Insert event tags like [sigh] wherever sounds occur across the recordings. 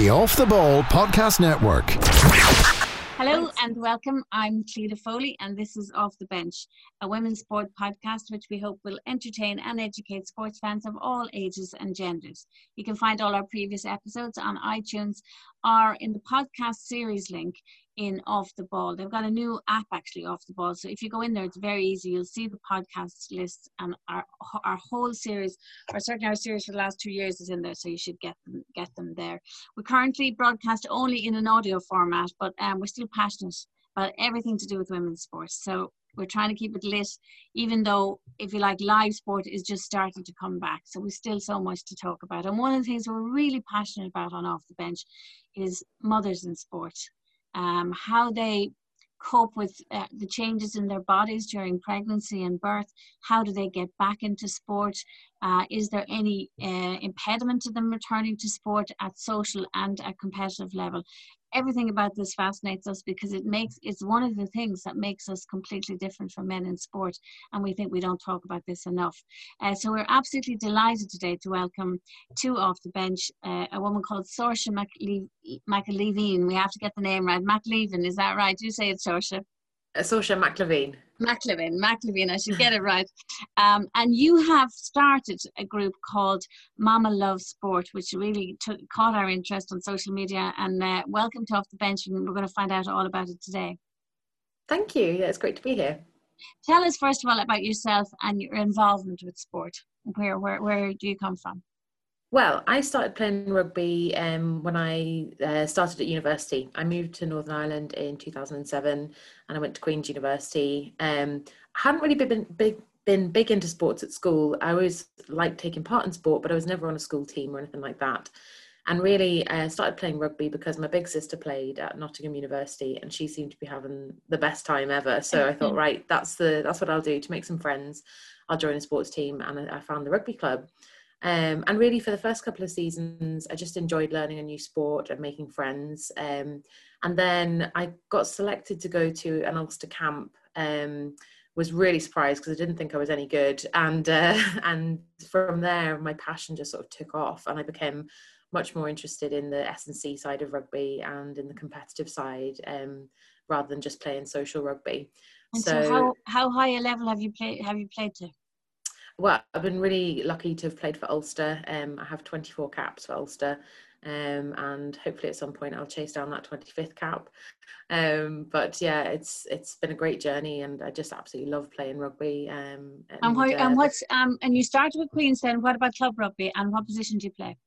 the Off the Ball Podcast Network. Hello and welcome. I'm Cliona Foley, and this is Off the Bench, a women's sport podcast which we hope will entertain and educate sports fans of all ages and genders. You can find all our previous episodes on iTunes or in the podcast series link in Off the Ball. They've got a new app actually, Off the Ball. So if you go in there, it's very easy. You'll see the podcast list and our our whole series, or certainly our series for the last two years, is in there. So you should get them get them there. We currently broadcast only in an audio format, but um, we're still passionate about everything to do with women's sports. So we're trying to keep it lit, even though, if you like, live sport is just starting to come back. So we still so much to talk about. And one of the things we're really passionate about on Off the Bench is mothers in sport um, how they cope with uh, the changes in their bodies during pregnancy and birth how do they get back into sport uh, is there any uh, impediment to them returning to sport at social and at competitive level? Everything about this fascinates us because it makes it's one of the things that makes us completely different from men in sport and we think we don't talk about this enough. Uh, so we're absolutely delighted today to welcome two off the bench uh, a woman called Saoirse McAleveen we have to get the name right. McLeavin is that right? You say it's Saoirse uh, Saoirse McLeveen McLevin, McLevin, I should get it right. Um, and you have started a group called Mama Loves Sport, which really took, caught our interest on social media. And uh, welcome to Off the Bench, and we're going to find out all about it today. Thank you. Yeah, it's great to be here. Tell us first of all about yourself and your involvement with sport. Where where where do you come from? Well, I started playing rugby um, when I uh, started at university. I moved to Northern Ireland in 2007 and I went to Queen's University. Um, I hadn't really been big, been big into sports at school. I always liked taking part in sport, but I was never on a school team or anything like that. And really, I uh, started playing rugby because my big sister played at Nottingham University, and she seemed to be having the best time ever. So I thought, right, that's the that's what I'll do to make some friends. I'll join a sports team, and I found the rugby club. Um, and really, for the first couple of seasons, I just enjoyed learning a new sport and making friends. Um, and then I got selected to go to an Ulster camp. Um, was really surprised because I didn't think I was any good, and uh, [laughs] and from there, my passion just sort of took off, and I became much more interested in the S and C side of rugby and in the competitive side, um, rather than just playing social rugby. And so, so how how high a level have you played? Have you played to? Well, I've been really lucky to have played for Ulster. Um, I have 24 caps for Ulster, um, and hopefully at some point I'll chase down that 25th cap. Um, but yeah, it's it's been a great journey, and I just absolutely love playing rugby. Um, and, and, what, uh, and what's um, and you started with Queenstown. What about club rugby, and what position do you play?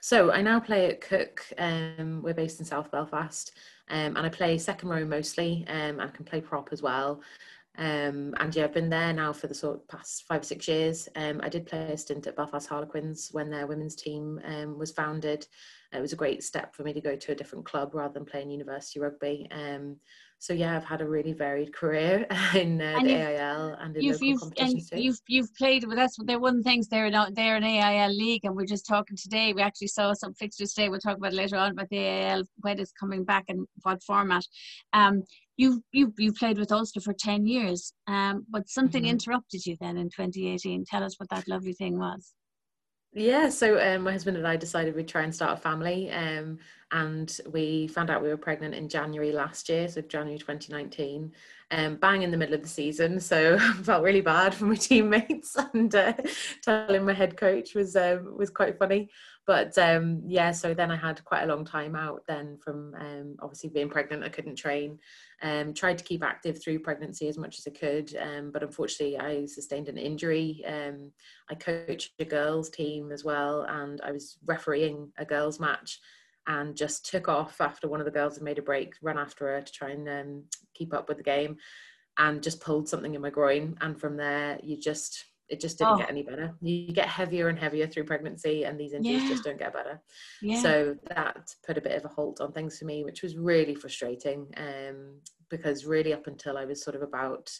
So I now play at Cooke. Um, we're based in South Belfast, um, and I play second row mostly, um, and can play prop as well. Um, and yeah, I've been there now for the sort of past five, or six years. Um, I did play a stint at Belfast Harlequins when their women's team um, was founded. It was a great step for me to go to a different club rather than playing university rugby. Um, so yeah, I've had a really varied career [laughs] in uh, the AIL and in you've, you've, and too. You've you've played with us. They're one of the things they're in, they're an AIL league, and we're just talking today. We actually saw some fixtures today. We'll talk about later on about the AIL when it's coming back and what format. You've you've you played with Ulster for ten years, um, but something mm-hmm. interrupted you then in 2018. Tell us what that lovely thing was. Yeah, so um, my husband and I decided we'd try and start a family, um, and we found out we were pregnant in January last year, so January 2019, um, bang in the middle of the season. So [laughs] I felt really bad for my teammates, [laughs] and uh, telling my head coach was um, was quite funny. But um, yeah, so then I had quite a long time out then from um, obviously being pregnant. I couldn't train, um, tried to keep active through pregnancy as much as I could, um, but unfortunately, I sustained an injury. Um, I coached a girls' team as well, and I was refereeing a girls' match and just took off after one of the girls had made a break, ran after her to try and um, keep up with the game, and just pulled something in my groin. And from there, you just it just didn't oh. get any better. You get heavier and heavier through pregnancy, and these injuries yeah. just don't get better. Yeah. So that put a bit of a halt on things for me, which was really frustrating. Um, because really, up until I was sort of about,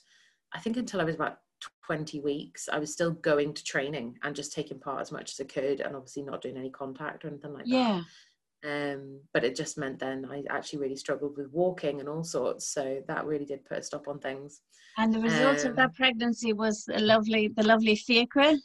I think until I was about 20 weeks, I was still going to training and just taking part as much as I could, and obviously not doing any contact or anything like yeah. that um, but it just meant then I actually really struggled with walking and all sorts. So that really did put a stop on things. And the result um, of that pregnancy was a lovely, the lovely Fiachra.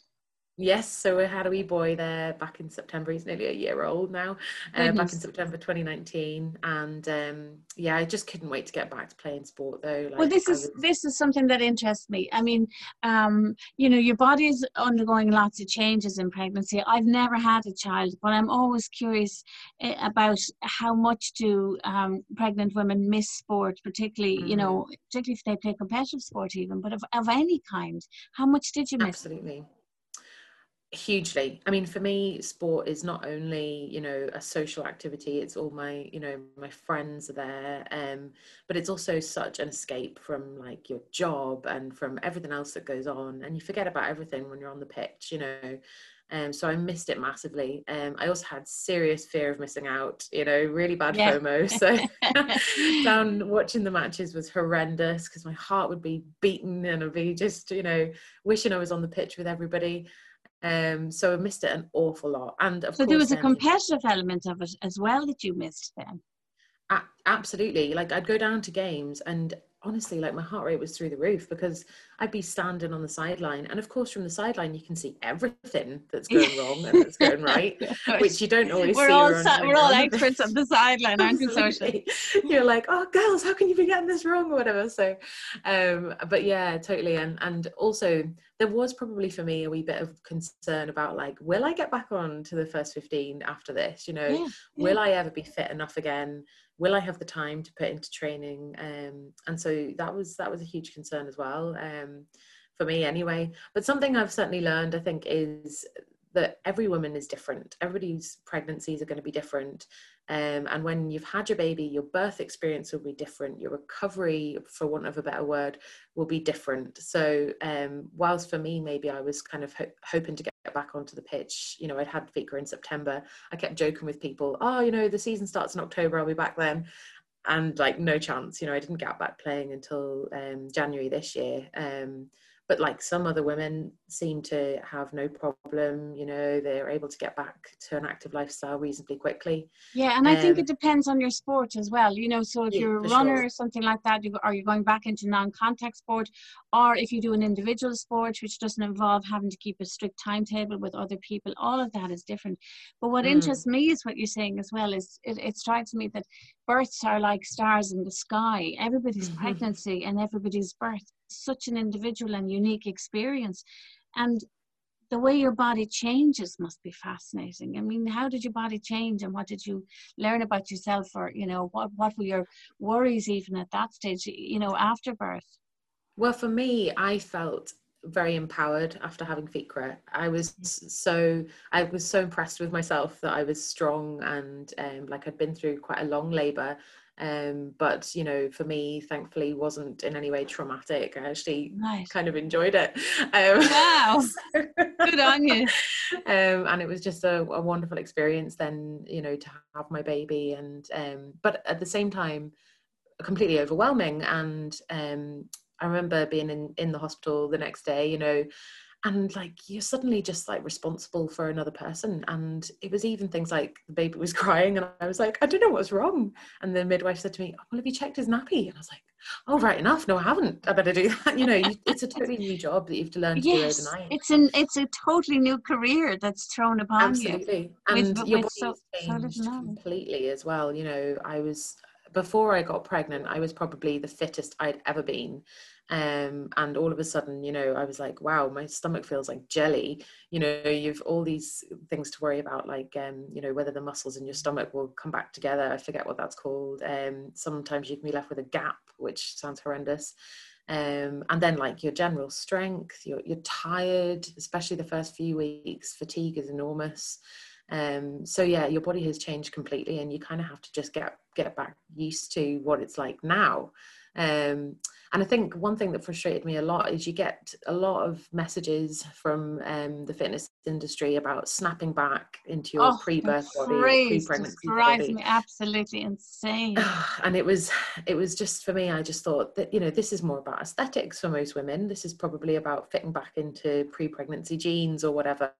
Yes, so we had a wee boy there back in September. He's nearly a year old now. Uh, back in September 2019, and um, yeah, I just couldn't wait to get back to playing sport though. Like, well, this is this is something that interests me. I mean, um, you know, your body is undergoing lots of changes in pregnancy. I've never had a child, but I'm always curious eh, about how much do um, pregnant women miss sport, particularly mm. you know, particularly if they play competitive sport even, but of, of any kind. How much did you miss? Absolutely hugely i mean for me sport is not only you know a social activity it's all my you know my friends are there um but it's also such an escape from like your job and from everything else that goes on and you forget about everything when you're on the pitch you know um, so I missed it massively. Um, I also had serious fear of missing out, you know, really bad yeah. FOMO. [laughs] So [laughs] down watching the matches was horrendous because my heart would be beaten and I'd be just, you know, wishing I was on the pitch with everybody. Um, so I missed it an awful lot. And so there was a competitive element of it as well that you missed then. absolutely. Like I'd go down to games and honestly, like my heart rate was through the roof because I'd be standing on the sideline. And of course, from the sideline, you can see everything that's going wrong and that's going right, [laughs] which you don't always we're see. All sa- we're all experts on the sideline, aren't we, socially? [laughs] You're like, oh, girls, how can you be getting this wrong or whatever? So, um, but yeah, totally. And, and also, there was probably for me a wee bit of concern about like, will I get back on to the first 15 after this? You know, yeah, will. I ever be fit enough again? Will I have the time to put into training? Um, and so that was that was a huge concern as well um, for me anyway. But something I've certainly learned, I think, is that every woman is different. Everybody's pregnancies are going to be different. Um, and when you've had your baby, your birth experience will be different. Your recovery, for want of a better word, will be different. So, um, whilst for me, maybe I was kind of ho- hoping to get back onto the pitch, you know, I'd had Fiachra in September. I kept joking with people, oh, you know, the season starts in October, I'll be back then. And like, no chance, you know, I didn't get back playing until um, January this year. Um, but like some other women seem to have no problem you know they're able to get back to an active lifestyle reasonably quickly yeah and um, i think it um, depends on your sport as well you know so if yeah, you're a runner sure. or something like that you, or you're going back into non-contact sport or if you do an individual sport which doesn't involve having to keep a strict timetable with other people all of that is different but what mm. interests me is what you're saying as well is it, it strikes me that births are like stars in the sky everybody's mm-hmm. pregnancy and everybody's birth such an individual and unique experience. And the way your body changes must be fascinating. I mean, how did your body change and what did you learn about yourself or, you know, what, what were your worries even at that stage, you know, after birth? Well, for me, I felt very empowered after having Fiachra. I was so I was so impressed with myself that I was strong and um, like I'd been through quite a long labour um, but you know for me thankfully wasn't in any way traumatic. I actually nice. kind of enjoyed it. Um, wow. [laughs] good on you. [laughs] um, and it was just a, a, wonderful experience then you know to have my baby and um, but at the same time completely overwhelming and um, i remember being in in the hospital the next day you know and like you're suddenly just like responsible for another person and it was even things like the baby was [laughs] crying and i was like i don't know what's wrong. And the midwife said to me well have you checked his nappy? And i was like oh right enough. No i haven't. I better do [laughs] that. You know it's a totally new job that you have to learn to yes, do overnight. it's an it's a totally new career that's thrown upon absolutely. you and with, your body so, changed so completely as well you know. I was before i got pregnant i was probably the fittest i'd ever been um, and all of a sudden you know i was like wow my stomach feels like jelly. You know you've all these things to worry about like um, you know whether the muscles in your stomach will come back together i forget what that's called um, sometimes you can be left with a gap which sounds horrendous um, and then like your general strength you're, you're tired especially the first few weeks fatigue is enormous um, so yeah your body has changed completely and you kind of have to just get get back used to what it's like now um, and I think one thing that frustrated me a lot is you get a lot of messages from um, the fitness industry about snapping back into your oh, pre-birth body, pre-pregnancy body. me absolutely insane. [sighs] and it was, it was just for me. I just thought that you know this is more about aesthetics for most women. This is probably about fitting back into pre-pregnancy jeans or whatever.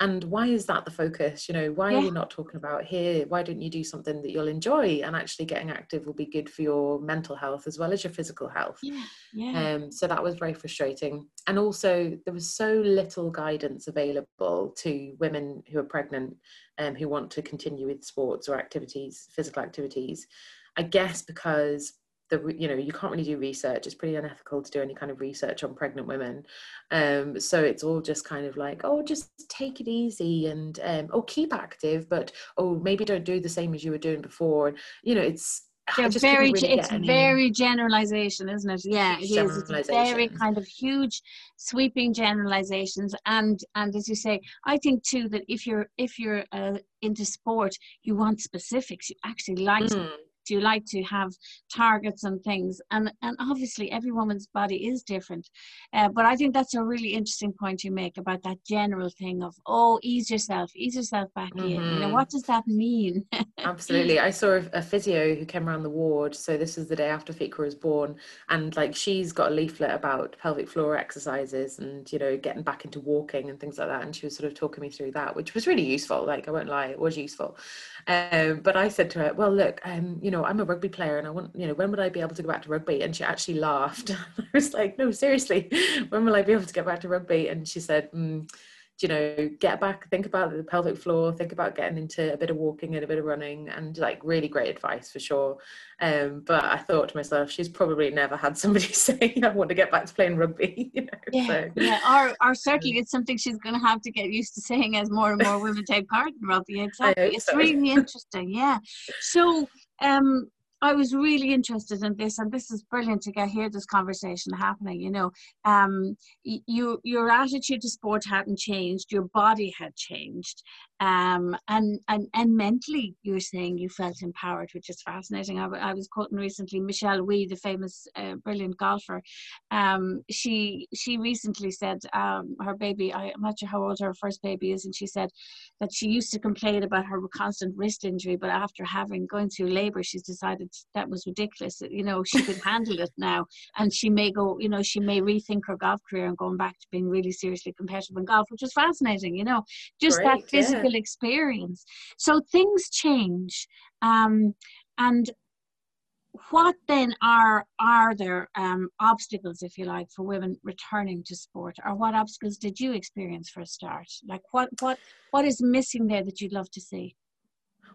And why is that the focus? You know, why yeah. are you not talking about here? Why don't you do something that you'll enjoy? And actually, getting active will be good for your mental health as well as your physical health Yeah, yeah. Um, so that was very frustrating. And also, there was so little guidance available to women who are pregnant um, who want to continue with sports or activities, physical activities. I guess because the you know you can't really do research it's pretty unethical to do any kind of research on pregnant women um, so it's all just kind of like oh just take it easy and um, oh keep active but oh maybe don't do the same as you were doing before and you know it's very really it's very generalization isn't it? Yeah it is. It's very kind of huge sweeping generalizations. And and as you say i think too that if you're if you're uh, into sport you want specifics. You actually like mm you like to have targets and things. And and obviously every woman's body is different. Uh, but i think that's a really interesting point you make about that general thing of oh ease yourself ease yourself back mm-hmm. in. You know mm-hmm. what does that mean? [laughs] Absolutely. I saw a, a, physio who came around the ward so this is the day after Fiachra was born and like she's got a leaflet about pelvic floor exercises and you know getting back into walking and things like that and she was sort of talking me through that which was really useful like i won't lie it was useful. Um, but i said to her well look um, you know know, I'm a rugby player and I want, you know, when would I be able to go back to rugby? And she actually laughed. [laughs] I was like, no, seriously, when will I be able to get back to rugby? And she said, mm, you know, get back, think about the pelvic floor, think about getting into a bit of walking and a bit of running, and like really great advice for sure. Um, but I thought to myself, she's probably never had somebody [laughs] say, "I want to get back to playing rugby." [laughs] You know, yeah, so. yeah, or or certainly it's something she's going to have to get used to saying as more and more women take part in rugby. Exactly, it's so. really interesting. Yeah, so um, I was really interested in this, and this is brilliant to get here this conversation happening. You know, um, you your attitude to sport hadn't changed, your body had changed, um, and and and mentally, you were saying you felt empowered, which is fascinating. I, I was quoting recently Michelle Wie, the famous, uh, brilliant golfer. Um, she she recently said um, her baby. I'm not sure how old her first baby is, and she said that she used to complain about her constant wrist injury, but after having going through labour, she's decided that was ridiculous. You know, she could handle it [laughs] now, and she may go. You know, she may rethink her golf career and going back to being really seriously competitive in golf, which is fascinating. You know, just Great, that physical yeah. Experience. So things change, um, and what then are are there um, obstacles if you like for women returning to sport or what obstacles did you experience for a start like what what what is missing there that you'd love to see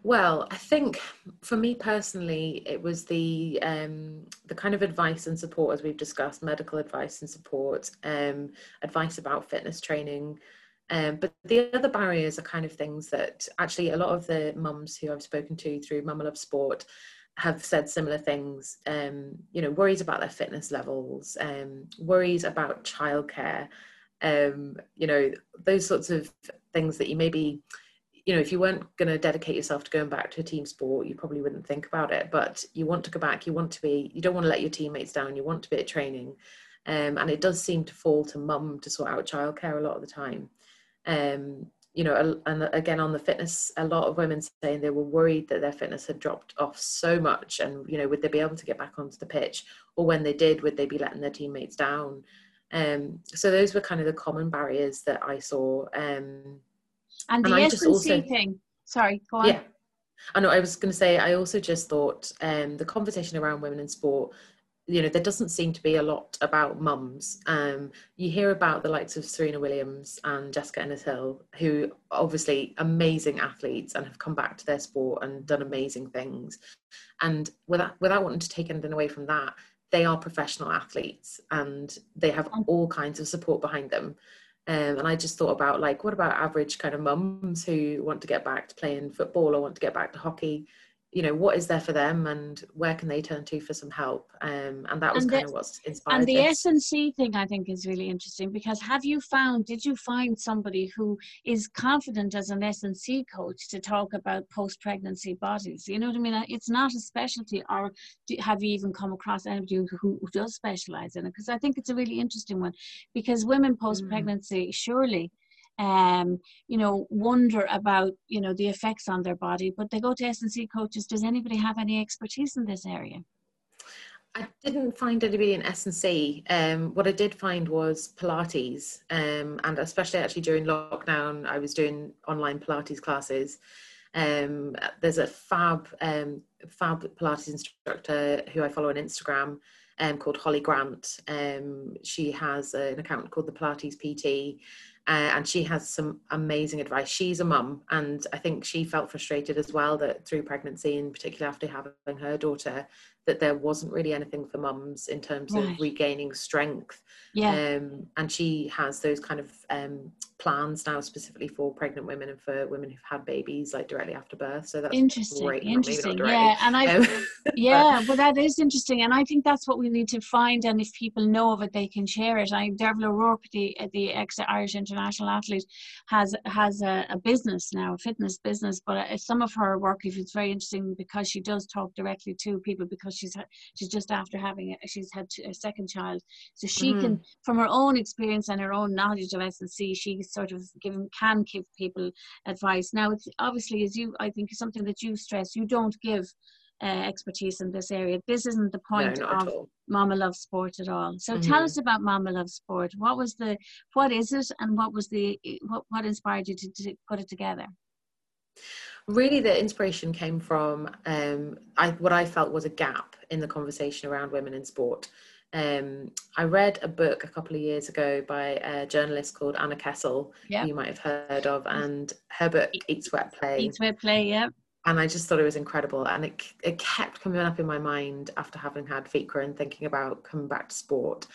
well, I think for me personally, it was the um, the kind of advice and support, as we've discussed, medical advice and support, um, advice about fitness training. Um, but the other barriers are kind of things that actually a lot of the mums who I've spoken to through Mama Love Sport have said similar things. Um, you know, worries about their fitness levels, um, worries about childcare. Um, you know, those sorts of things that you maybe you know, if you weren't going to dedicate yourself to going back to a team sport, you probably wouldn't think about it. But you want to go back, you want to be, you don't want to let your teammates down, you want to be at training. Um, and it does seem to fall to mum to sort out childcare a lot of the time. Um, you know, and again on the fitness, a lot of women saying they were worried that their fitness had dropped off so much, and you know, would they be able to get back onto the pitch, or when they did, would they be letting their teammates down? Um, so those were kind of the common barriers that I saw. Um, and the and S&C also, thing. Sorry, go on. Yeah. I know. I was going to say. I also just thought um, the conversation around women in sport. You know, there doesn't seem to be a lot about mums. Um, you hear about the likes of Serena Williams and Jessica Ennis Hill, who obviously amazing athletes and have come back to their sport and done amazing things. And without without wanting to take anything away from that, they are professional athletes and they have all kinds of support behind them. Um, and I just thought about like, what about average kind of mums who want to get back to playing football or want to get back to hockey? You know what is there for them and where can they turn to for some help um, and that was and kind the, of what's inspired and the this. S&C thing i think is really interesting because have you found did you find somebody who is confident as an S&C coach to talk about post-pregnancy bodies you know what i mean it's not a specialty or do, have you even come across anybody who, who does specialize in it because i think it's a really interesting one because women mm. post-pregnancy mm. surely um, you know, wonder about, you know, the effects on their body, but they go to S&C coaches. Does anybody have any expertise in this area? I didn't find anybody in S&C. Um, what I did find was Pilates, um, and especially actually during lockdown, I was doing online Pilates classes. Um, there's a fab, um, fab Pilates instructor who I follow on Instagram um, called Hollie Grant. Um, she has an account called the Pilates PT, uh, and she has some amazing advice. She's a mum, and I think she felt frustrated as well that through pregnancy, and particularly after having her daughter, that there wasn't really anything for mums in terms right. of regaining strength. Yeah. Um, and she has those kind of um, plans now specifically for pregnant women and for women who've had babies like directly after birth. So that's interesting. Great. Interesting. yeah. And I, um, [laughs] yeah, but that is interesting. And I think that's what we need to find. And if people know of it, they can share it. I, Derval O'Rourke, the, the ex Irish international athlete, has, has a, a business now, a fitness business. But uh, some of her work, if it's very interesting because she does talk directly to people because she's she's just after having it. She's had a second child, so she mm-hmm. can, from her own experience and her own knowledge of S&C, she sort of given can give people advice. Now, it's obviously as you, I think, is something that you stress. You don't give uh, expertise in this area. This isn't the point no, of Mama Loves Sport at all. So mm-hmm. tell us about Mama Loves Sport. What was the, what is it, and what was the, what, what inspired you to, to put it together? Really the inspiration came from um, I, what I felt was a gap in the conversation around women in sport. Um, I read a book a couple of years ago by a journalist called Anna Kessel, you might have heard of, and her book Eat Sweat Play. Eat Sweat Play, yeah. And I just thought it was incredible, and it it kept coming up in my mind after having had Fiachra and thinking about coming back to sport.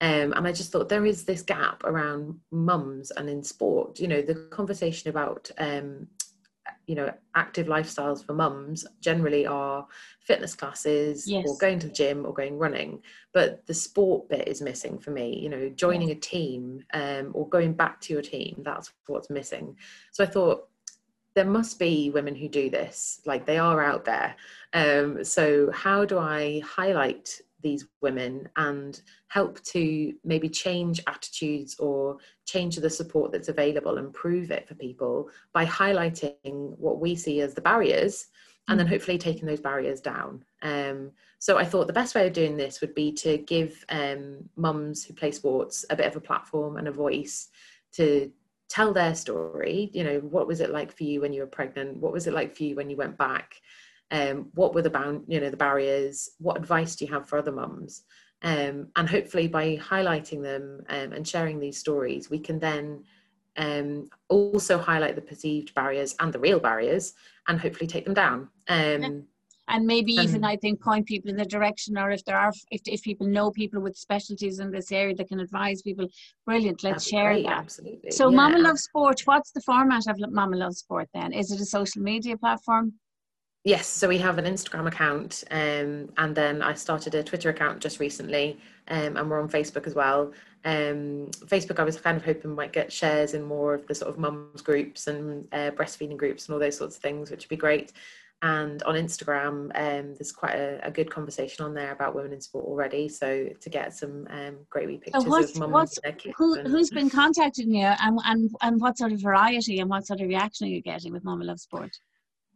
Um, and I just thought there is this gap around mums and in sport. You know, the conversation about um, you know active lifestyles for mums generally are fitness classes yes. or going to the gym or going running but the sport bit is missing for me you know joining yes. a team um, or going back to your team that's what's missing so i thought there must be women who do this like they are out there um, so how do i highlight these women and help to maybe change attitudes or change the support that's available and prove it for people by highlighting what we see as the barriers and then mm. hopefully taking those barriers down. Um, so I thought the best way of doing this would be to give um, mums who play sports a bit of a platform and a voice to tell their story. You know, what was it like for you when you were pregnant? What was it like for you when you went back? Um, what were the bound you know the barriers what advice do you have for other mums um, and hopefully by highlighting them um, and sharing these stories we can then um, also highlight the perceived barriers and the real barriers and hopefully take them down um, and maybe even I think point people in the direction, or if there are, if, if people know people with specialties in this area that can advise people, brilliant. Let's share great, that. Absolutely. So, yeah. Mama Love Sport. What's the format of Mama Love Sport then? Is it a social media platform? Yes, so we have an Instagram account, um, and then I started a Twitter account just recently, um, and we're on Facebook as well. Um, Facebook, I was kind of hoping might get shares in more of the sort of mums groups and uh, breastfeeding groups and all those sorts of things, which would be great. And on Instagram, um, there's quite a, a, good conversation on there about women in sport already. So to get some um, great wee pictures so of mums. Who, who's been contacting you, and, and and what sort of variety and what sort of reaction are you getting with Mama Love Sport?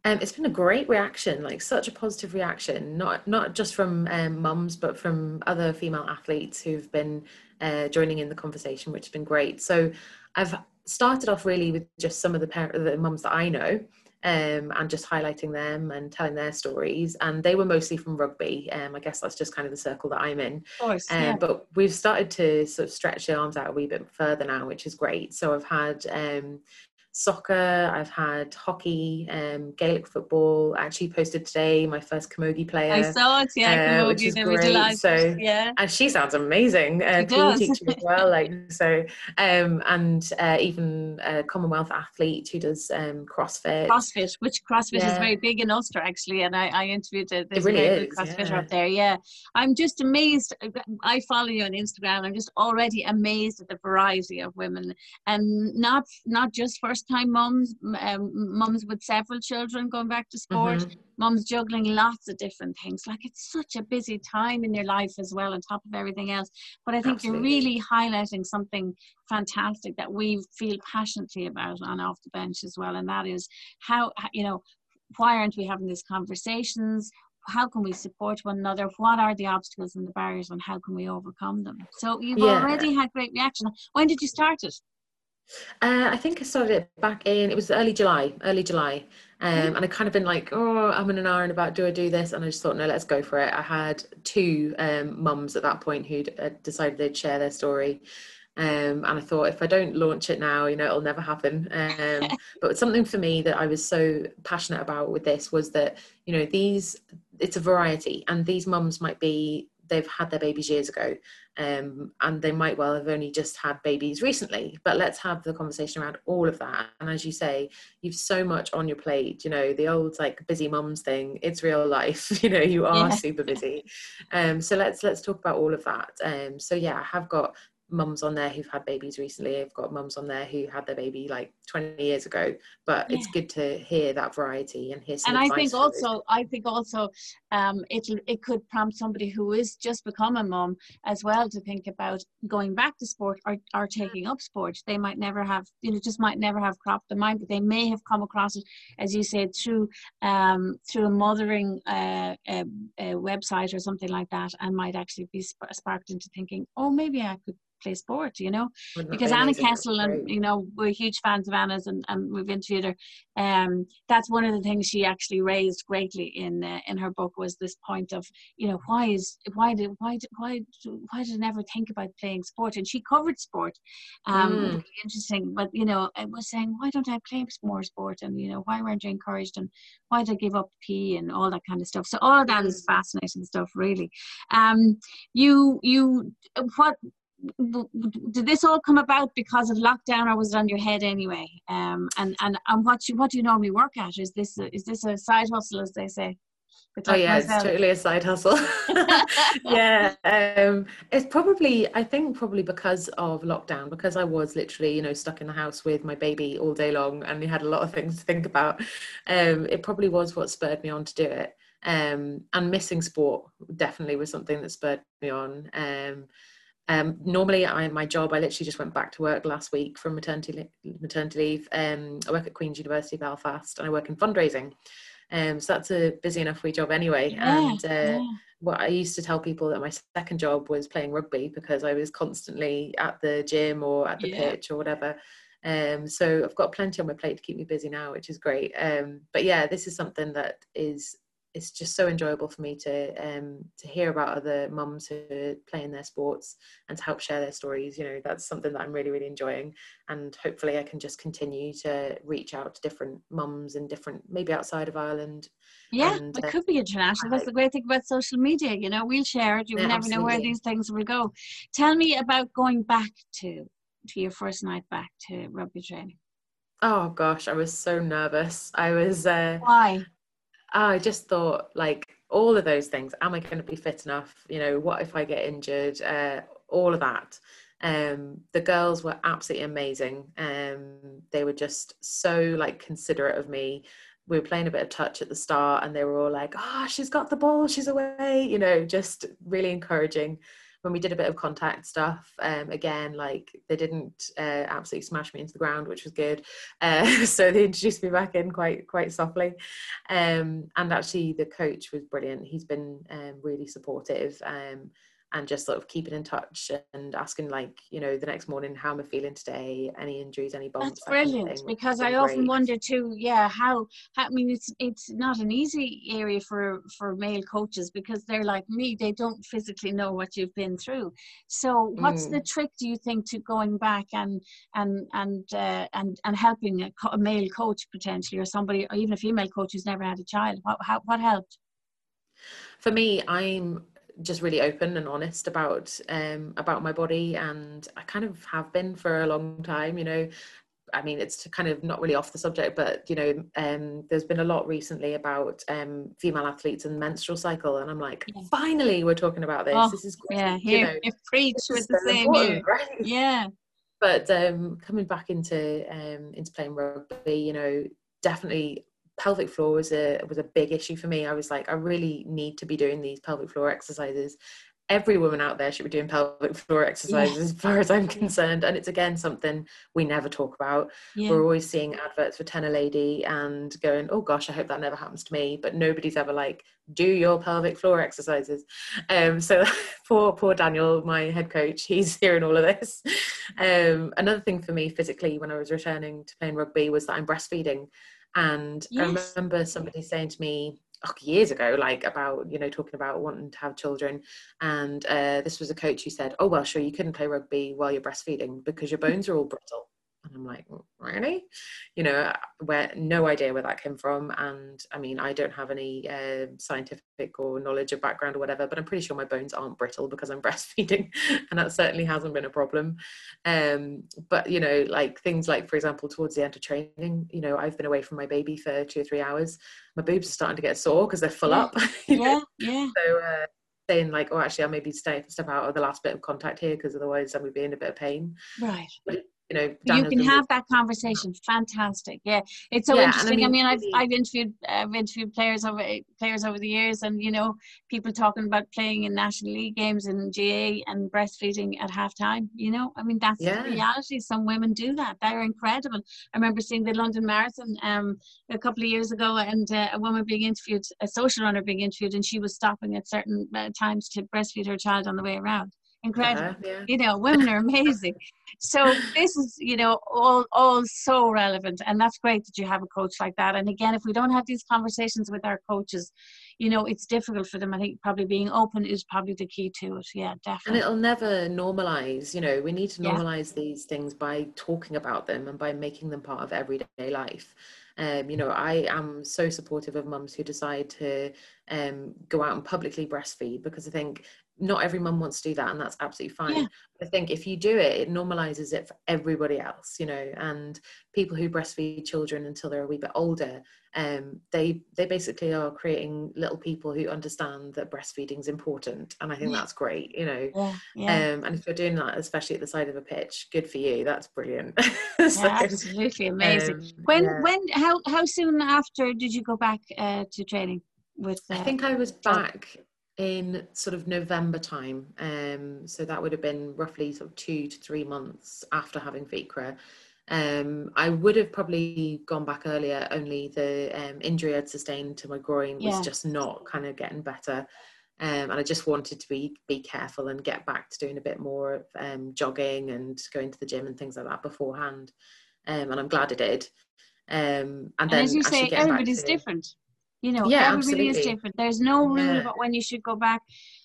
Um, it's been a great reaction, like such a positive reaction, not not just from um, mums, but from other female athletes who've been uh, joining in the conversation, which has been great. So I've started off really with just some of the parent, the mums that I know, um, and just highlighting them and telling their stories. And they were mostly from rugby. Um, I guess that's just kind of the circle that I'm in. Course, um, yeah. But we've started to sort of stretch the arms out a wee bit further now, which is great. So I've had um, soccer, I've had hockey, um, Gaelic football. I actually posted today my first camogie player. I saw it, yeah, uh, which is great. So yeah, and she sounds amazing. Uh, PE teacher as well, like so, um, and uh, even a Commonwealth athlete who does um, CrossFit. CrossFit, which CrossFit yeah. is very big in Ulster actually, and I, I interviewed a, there's it really a is, CrossFitter yeah. up there. Yeah, I'm just amazed. I follow you on Instagram. I'm just already amazed at the variety of women, and not not just first first time mums, um, mums with several children going back to sport, mm-hmm. mums juggling lots of different things. Like it's such a busy time in your life as well, on top of everything else. But I think Absolutely. you're really highlighting something fantastic that we feel passionately about on off the bench as well, and that is how you know why aren't we having these conversations? how can we support one another what are the obstacles and the barriers and how can we overcome them so you've yeah. already had great reaction when did you start it Uh, I think I started it back in, it was early July, early July. Um, mm-hmm. and I kind of been like, oh, I'm in an hour and about, do I do this? And I just thought, no, let's go for it. I had two um, mums at that point who'd uh, decided they'd share their story. Um, and I thought if I don't launch it now, you know, it'll never happen. Um, [laughs] but something for me that I was so passionate about with this was that, you know, these, it's a variety and these mums might be they've had their babies years ago um, and they might well have only just had babies recently but let's have the conversation around all of that. And as you say you've so much on your plate you know the old like busy mums thing it's real life [laughs] you know you are yeah. super busy. Um, so let's let's talk about all of that. Um, so yeah i have got mums on there who've had babies recently. I've got mums on there who had their baby like 20 years ago. But yeah. it's good to hear that variety and hear some. And I think also, I think also, um, it it could prompt somebody who is just become a mum as well to think about going back to sport or or taking up sport. They might never have, you know, just might never have cropped the mind, but they may have come across it, as you said, through um through a mothering uh, a, a website or something like that, and might actually be sparked into thinking, oh, maybe I could play sport, you know. Because Anna Kessel and you know we're huge fans of Anna's and, and we've interviewed her. Um, that's one of the things she actually raised greatly in uh, in her book was this point of you know why is why did why did why why did I never think about playing sport? And she covered sport. Um, mm. really interesting, but you know I was saying why don't I play more sport and you know why weren't you encouraged and why did I give up P and all that kind of stuff. So all of that is mm. fascinating stuff, really. Um, you you what did this all come about because of lockdown or was it on your head anyway? Um, and and and what you what do you normally work at? Is this a, is this a side hustle as they say? Oh yeah myself? it's totally a side hustle. [laughs] [laughs] Yeah um, it's probably i think probably because of lockdown because i was literally you know stuck in the house with my baby all day long and we had a lot of things to think about um, it probably was what spurred me on to do it. Um, and missing sport definitely was something that spurred me on um, normally, I my job. I literally just went back to work last week from maternity maternity leave. Um, I work at Queen's University Belfast, and I work in fundraising. Um, so that's a busy enough wee job anyway. Yeah, and uh, yeah. what I used to tell people that my second job was playing rugby because I was constantly at the gym or at the yeah. pitch or whatever. Um, so I've got plenty on my plate to keep me busy now, which is great. Um, but yeah, this is something that is it's just so enjoyable for me to um, to hear about other mums who are playing their sports and to help share their stories. You know, that's something that I'm really really enjoying, and hopefully I can just continue to reach out to different mums and different maybe outside of Ireland. Yeah, and, it uh, could be international. That's the great thing about social media. You know, we'll share it. You yeah, never absolutely. know where these things will go. Tell me about going back to to your first night back to rugby training. Oh gosh, I was so nervous. I was. Uh, Why? I just thought like all of those things. Am I going to be fit enough? You know, what if I get injured? Uh, all of that. Um, the girls were absolutely amazing. Um, they were just so like considerate of me. We were playing a bit of touch at the start, and they were all like, "Oh, she's got the ball. She's away." You know, just really encouraging when we did a bit of contact stuff, um, again, like they didn't uh, absolutely smash me into the ground, which was good. Uh, [laughs] so they introduced me back in quite quite softly. Um, and actually, the coach was brilliant. He's been um, really supportive. And just sort of keeping in touch and asking like you know the next morning how am i feeling today any injuries any bumps that's brilliant kind of because i often great. wonder too yeah how, how i mean it's it's not an easy area for for male coaches because they're like me they don't physically know what you've been through so what's mm. the trick do you think to going back and and and uh, and and helping a, a, male coach potentially or somebody or even a female coach who's never had a child what how, what helped for me i'm just really open and honest about um, about my body, and I kind of have been for a long time. You know, I mean, it's kind of not really off the subject, but you know, um, there's been a lot recently about um, female athletes and menstrual cycle, and I'm like, yeah. finally, we're talking about this. Oh, this is great. yeah, here, you know, if preach with the same right? Yeah. But um, coming back into um, into playing rugby, you know, definitely pelvic floor was a was a big issue for me. I was like, I really need to be doing these pelvic floor exercises. Every woman out there should be doing pelvic floor exercises as far as i'm concerned. And it's again something we never talk about. Yeah. we're always seeing adverts for Tena Lady and going oh gosh i hope that never happens to me. But nobody's ever like do your pelvic floor exercises. Um so [laughs] poor poor daniel my head coach he's [laughs] hearing all of this. Um another thing for me physically when i was returning to playing rugby was that i'm breastfeeding and yes. i remember somebody saying to me oh, years ago, like about you know talking about wanting to have children, and uh, this was a coach who said, "Oh well, sure, you couldn't play rugby while you're breastfeeding because your bones are all brittle." And I'm like, really? You know, where no idea where that came from. And I mean, I don't have any uh, scientific or knowledge or background or whatever, but I'm pretty sure my bones aren't brittle because I'm [laughs] breastfeeding, and that certainly hasn't been a problem. Um, but you know, like things like, for example, towards the end of training, you know, I've been away from my baby for two or three hours. My boobs are starting to get sore because they're full yeah. up. [laughs] yeah, yeah. So. Uh, saying like, oh, actually, I'll maybe stay step out of the last bit of contact here because otherwise I'm gonna be in a bit of pain. Right. But you know you can have that conversation. Fantastic. Yeah. It's so yeah, interesting. I mean, I mean, I've, I've interviewed I've interviewed players over players over the years and you know people talking about playing in national league games and GAA and breastfeeding at halftime you know? I mean that's yeah. the reality. Some women do that. They're incredible. I remember seeing the London Marathon um, a couple of years ago and uh, a woman being interviewed a social runner being interviewed and she was stopping at certain uh, times to breastfeed her child on the way around incredible uh-huh, yeah. you know women are amazing. So this is you know all all so relevant and that's great that you have a coach like that. And again if we don't have these conversations with our coaches you know it's difficult for them. I think probably being open is probably the key to it. Yeah definitely. and it'll never normalize you know we need to normalize yeah. these things by talking about them and by making them part of everyday life. Um, you know, I am so supportive of mums who decide to um, go out and publicly breastfeed because I think not every mum wants to do that and that's absolutely fine yeah. i think if you do it it normalizes it for everybody else you know and people who breastfeed children until they're a wee bit older um, they they basically are creating little people who understand that breastfeeding is important and i think yeah. that's great you know yeah, yeah. Um, and if you're doing that especially at the side of a pitch good for you that's brilliant [laughs] so, absolutely amazing um, when when how how soon after did you go back uh, to training with uh, i think i was back in sort of November time. Um, so that would have been roughly sort of two to three months after having Fiachra. Um, I would have probably gone back earlier, only the um, injury I'd sustained to my groin was yeah. just not kind of getting better. Um, and I just wanted to be be careful and get back to doing a bit more of um, jogging and going to the gym and things like that beforehand. Um, and I'm glad I did. Um, and, and then as you say, everybody's different. You know, yeah, everybody absolutely. is different. There's no rule yeah. about when you should go back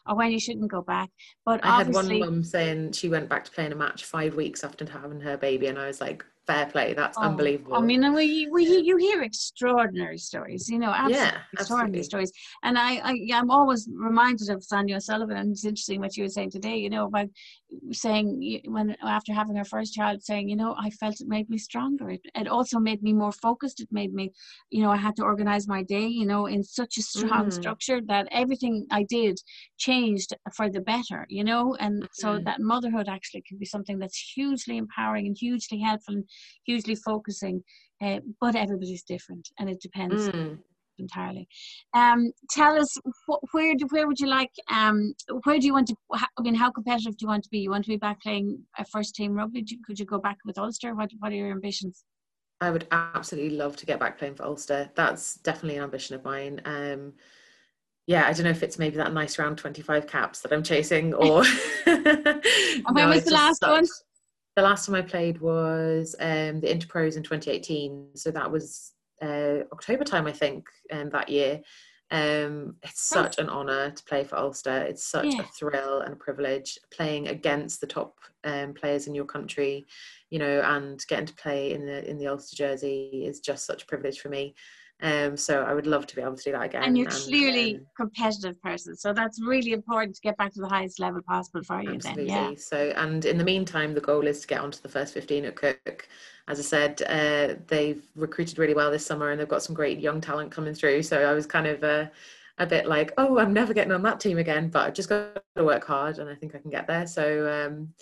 or when you shouldn't go back. But I had one mum saying she went back to playing a match five weeks after having her baby, and I was like, fair play. That's oh, unbelievable. I mean, we, we you hear extraordinary stories, you know, absolutely yeah, extraordinary absolutely. stories. And I, I, I'm always reminded of Sonia O'Sullivan, and it's interesting what you were saying today, you know, about saying when after having her first child, saying, you know, I felt it made me stronger. It, it also made me more focused. It made me, you know, I had to organize my day, you know, in such a strong mm. structure that everything I did changed for the better, you know, and mm. so that motherhood actually can be something that's hugely empowering and hugely helpful and hugely focusing. Uh, but everybody's different, and it depends. Mm entirely. Um, tell us wh- where do, where would you like um, where do you want to? I mean, how competitive do you want to be? You want to be back playing a first team rugby? Could you go back with Ulster? What What are your ambitions? I would absolutely love to get back playing for Ulster. That's definitely an ambition of mine. Um, yeah, I don't know if it's maybe that nice round 25 caps that I'm chasing or. and [laughs] when [laughs] no, was the last one? The last time I played was um, the Interpros in 2018. So that was uh, October time, I think, um, that year. Um, it's such an honour to play for Ulster. It's such yeah. a thrill and a privilege playing against the top um, players in your country, you know, and getting to play in the in the Ulster jersey is just such a privilege for me. Um, so I would love to be able to do that again. And you're and, clearly um, competitive person, so that's really important to get back to the highest level possible for you. Absolutely. Then, yeah. So, and in the meantime, the goal is to get onto the first 15 at Cooke. As I said, uh, they've recruited really well this summer, and they've got some great young talent coming through. So I was kind of uh, a bit like, oh, I'm never getting on that team again, but I've just got to work hard, and I think I can get there. So. Um,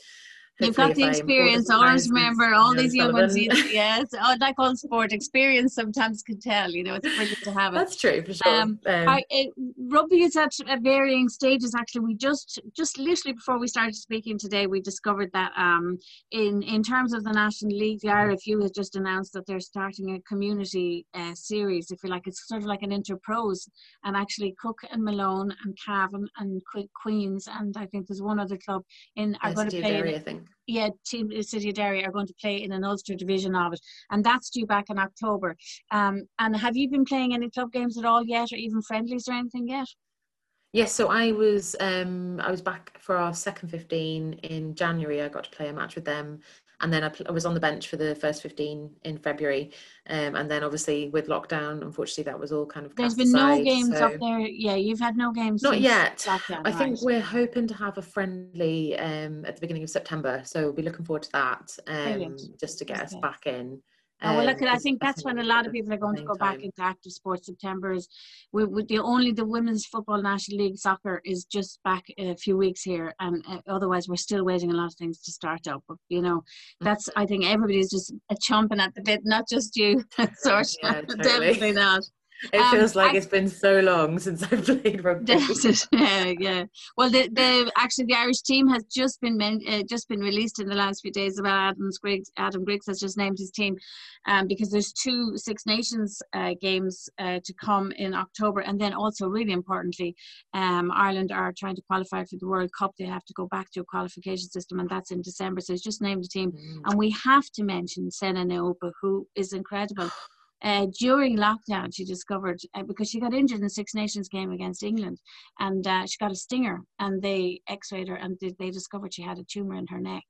You've got the experience. Always remember all these young ones. [laughs] Yes, oh, like all sport experience sometimes can tell. You know, it's brilliant to have it. That's true for sure. Um, um, I, it, rugby is at varying stages. Actually, we just just literally before we started speaking today, we discovered that um, in in terms of the National League, the IRFU has just announced that they're starting a community uh, series. If you like, it's sort of like an interpros, and actually Cooke and Malone and Cavan and Queens and I think there's one other club in are going to play. Derry, I think. Yeah, Team City of Derry are going to play in an Ulster division of it, and that's due back in October. Um, and have you been playing any club games at all yet, or even friendlies or anything yet? Yes, so I was um, I was back for our second 15 in January. I got to play a match with them and then I, pl- I, was on the bench for the first 15 in February um, and then obviously with lockdown unfortunately that was all kind of there's been aside, no games so... up there. Yeah you've had no games not yet. lockdown, I right. think we're hoping to have a friendly um, at the beginning of September so we'll be looking forward to that um, just to get us back in Oh, well, look, I think that's when a lot of people are going to go back into active sports. September is we, we, the only the women's football national league soccer is just back a few weeks here, and uh, otherwise we're still waiting a lot of things to start up. But you know, mm. that's I think everybody's just a chomping at the bit, not just you. [laughs] sort yeah, totally. definitely not. It um, feels like I, it's been so long since I've [laughs] played rugby. [laughs] yeah, yeah. Well, the, the actually the Irish team has just been uh, just been released in the last few days. About Adam Griggs, Adam Griggs has just named his team um, because there's two Six Nations uh, games uh, to come in October, and then also really importantly, um, Ireland are trying to qualify for the World Cup. They have to go back to a qualification system, and that's in December. So he's just named a team, mm. and we have to mention Sene Naoupu, who is incredible. Uh, during lockdown, she discovered uh, because she got injured in the Six Nations game against England, and uh, she got a stinger, and they X-rayed her, and they, they discovered she had a tumor in her neck.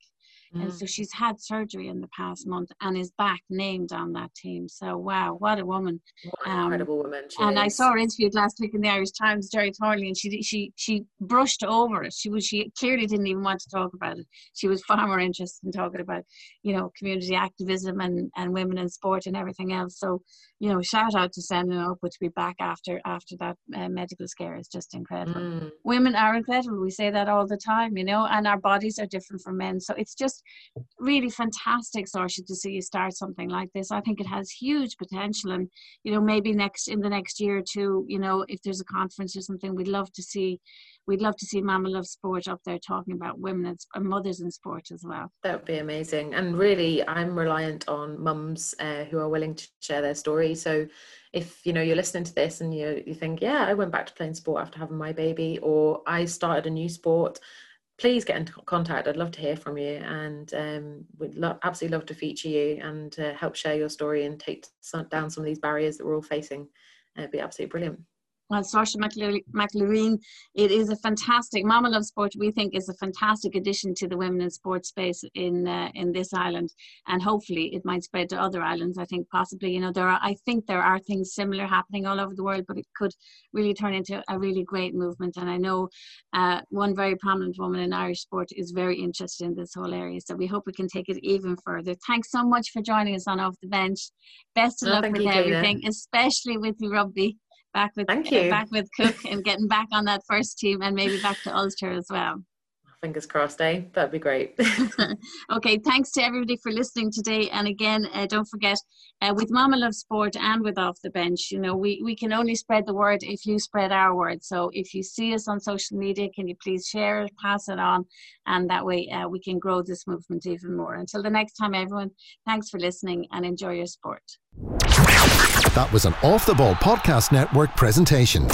Mm. And so she's had surgery in the past month and is back named on that team. So wow, what a woman! What um, incredible woman! and is. I saw her interviewed last week in the Irish Times, Gerry Thornley, and she she she brushed over it. She was she clearly didn't even want to talk about it. She was far more interested in talking about you know community activism and and women in sport and everything else. So you know, shout out to sending up to be back after after that uh, medical scare is just incredible. Mm. Women are incredible. We say that all the time, you know, and our bodies are different from men. So it's just really fantastic, Sorcha, to see you start something like this. I think it has huge potential, and you know, maybe next in the next year or two, you know, if there's a conference or something, we'd love to see we'd love to see Mama Loves Sport up there talking about women and mothers in sport as well. That would be amazing. And really, I'm reliant on mums uh, who are willing to share their story. So if you know you're listening to this and you you think, yeah, I went back to playing sport after having my baby, or I started a new sport. Please get in contact. I'd love to hear from you, and um, we'd lo- absolutely love to feature you and uh, help share your story and take some, down some of these barriers that we're all facing. Uh, it'd be absolutely brilliant well, Sorcha MacLaimhin, it is a fantastic, Mama Loves Sport, we think is a fantastic addition to the women in sports space in uh, in this island. And hopefully it might spread to other islands. I think possibly, you know, there are, I think there are things similar happening all over the world, but it could really turn into a really great movement. And I know uh, one very prominent woman in Irish sport is very interested in this whole area. So we hope we can take it even further. Thanks so much for joining us on Off the Bench. Best of luck with you, everything, especially with the rugby back with Thank you. back with Cooke and getting back on that first team and maybe back to Ulster as well. Fingers crossed, eh? That'd be great. [laughs] [laughs] okay, thanks to everybody for listening today. And again, uh, don't forget, uh, with Mama Loves Sport and with Off the Bench, you know, we, we can only spread the word if you spread our word. So if you see us on social media, can you please share it, pass it on, and that way uh, we can grow this movement even more. Until the next time, everyone, thanks for listening and enjoy your sport. That was an Off the Ball Podcast Network presentation.